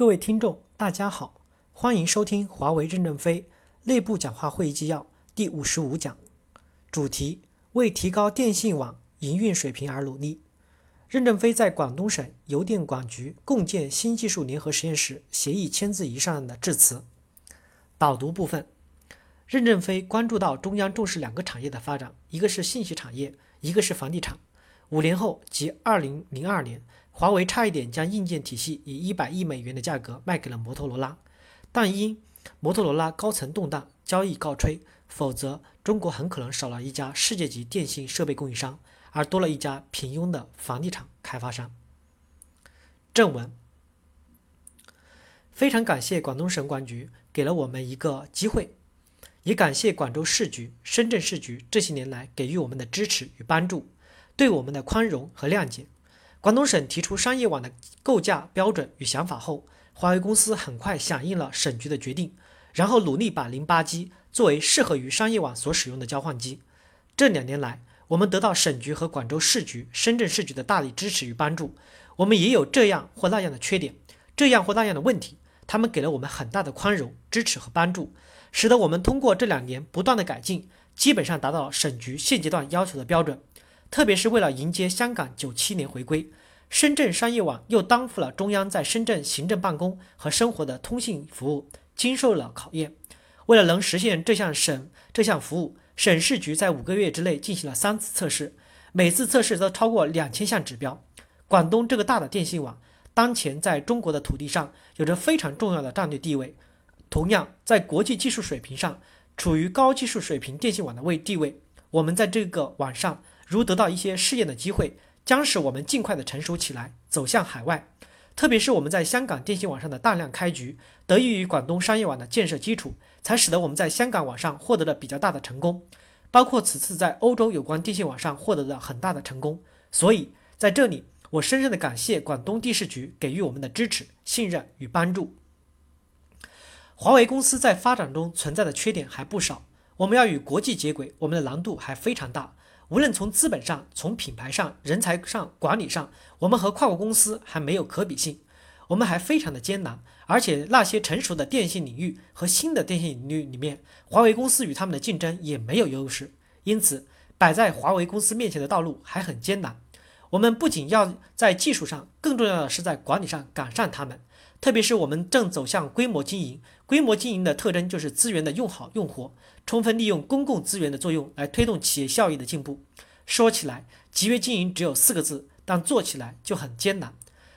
各位听众，大家好，欢迎收听华为任正非内部讲话会议纪要第五十五讲，主题为提高电信网营运水平而努力。任正非在广东省邮电管局共建新技术联合实验室协议签字仪上的致辞。导读部分，任正非关注到中央重视两个产业的发展，一个是信息产业，一个是房地产。五年后，即二零零二年。华为差一点将硬件体系以一百亿美元的价格卖给了摩托罗拉，但因摩托罗拉高层动荡，交易告吹。否则，中国很可能少了一家世界级电信设备供应商，而多了一家平庸的房地产开发商。正文：非常感谢广东省管局给了我们一个机会，也感谢广州市局、深圳市局这些年来给予我们的支持与帮助，对我们的宽容和谅解。广东省提出商业网的构架标准与想法后，华为公司很快响应了省局的决定，然后努力把零八机作为适合于商业网所使用的交换机。这两年来，我们得到省局和广州市局、深圳市局的大力支持与帮助。我们也有这样或那样的缺点，这样或那样的问题，他们给了我们很大的宽容、支持和帮助，使得我们通过这两年不断的改进，基本上达到了省局现阶段要求的标准。特别是为了迎接香港九七年回归，深圳商业网又担负了中央在深圳行政办公和生活的通信服务，经受了考验。为了能实现这项省这项服务，省市局在五个月之内进行了三次测试，每次测试都超过两千项指标。广东这个大的电信网，当前在中国的土地上有着非常重要的战略地位，同样在国际技术水平上处于高技术水平电信网的位地位。我们在这个网上。如得到一些试验的机会，将使我们尽快的成熟起来，走向海外。特别是我们在香港电信网上的大量开局，得益于广东商业网的建设基础，才使得我们在香港网上获得了比较大的成功，包括此次在欧洲有关电信网上获得的很大的成功。所以在这里，我深深的感谢广东地市局给予我们的支持、信任与帮助。华为公司在发展中存在的缺点还不少，我们要与国际接轨，我们的难度还非常大。无论从资本上、从品牌上、人才上、管理上，我们和跨国公司还没有可比性，我们还非常的艰难。而且那些成熟的电信领域和新的电信领域里面，华为公司与他们的竞争也没有优势。因此，摆在华为公司面前的道路还很艰难。我们不仅要在技术上，更重要的是在管理上赶上他们。特别是我们正走向规模经营，规模经营的特征就是资源的用好用活，充分利用公共资源的作用来推动企业效益的进步。说起来，集约经营只有四个字，但做起来就很艰难。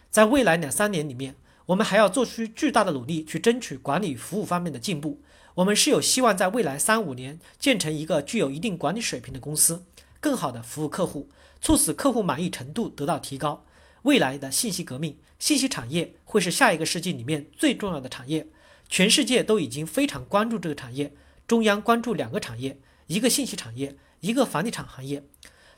在未来两三年里面，我们还要做出巨大的努力去争取管理服务方面的进步。我们是有希望在未来三五年建成一个具有一定管理水平的公司，更好的服务客户，促使客户满意程度得到提高。未来的信息革命，信息产业会是下一个世纪里面最重要的产业，全世界都已经非常关注这个产业。中央关注两个产业，一个信息产业，一个房地产行业。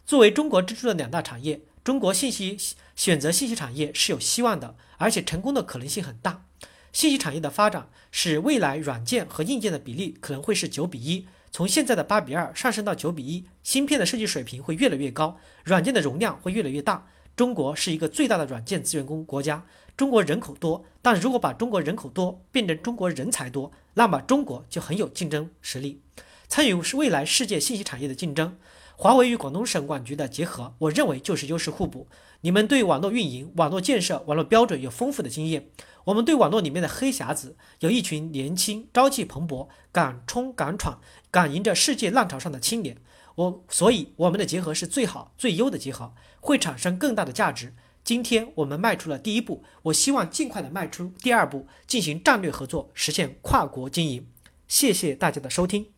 作为中国支柱的两大产业，中国信息选择信息产业是有希望的，而且成功的可能性很大。信息产业的发展使未来软件和硬件的比例可能会是九比一，从现在的八比二上升到九比一。芯片的设计水平会越来越高，软件的容量会越来越大。中国是一个最大的软件资源工国家，中国人口多，但如果把中国人口多变成中国人才多，那么中国就很有竞争实力，参与是未来世界信息产业的竞争。华为与广东省管局的结合，我认为就是优势互补。你们对网络运营、网络建设、网络标准有丰富的经验，我们对网络里面的黑匣子有一群年轻、朝气蓬勃、敢冲敢闯、敢迎着世界浪潮上的青年。我所以我们的结合是最好最优的结合，会产生更大的价值。今天我们迈出了第一步，我希望尽快的迈出第二步，进行战略合作，实现跨国经营。谢谢大家的收听。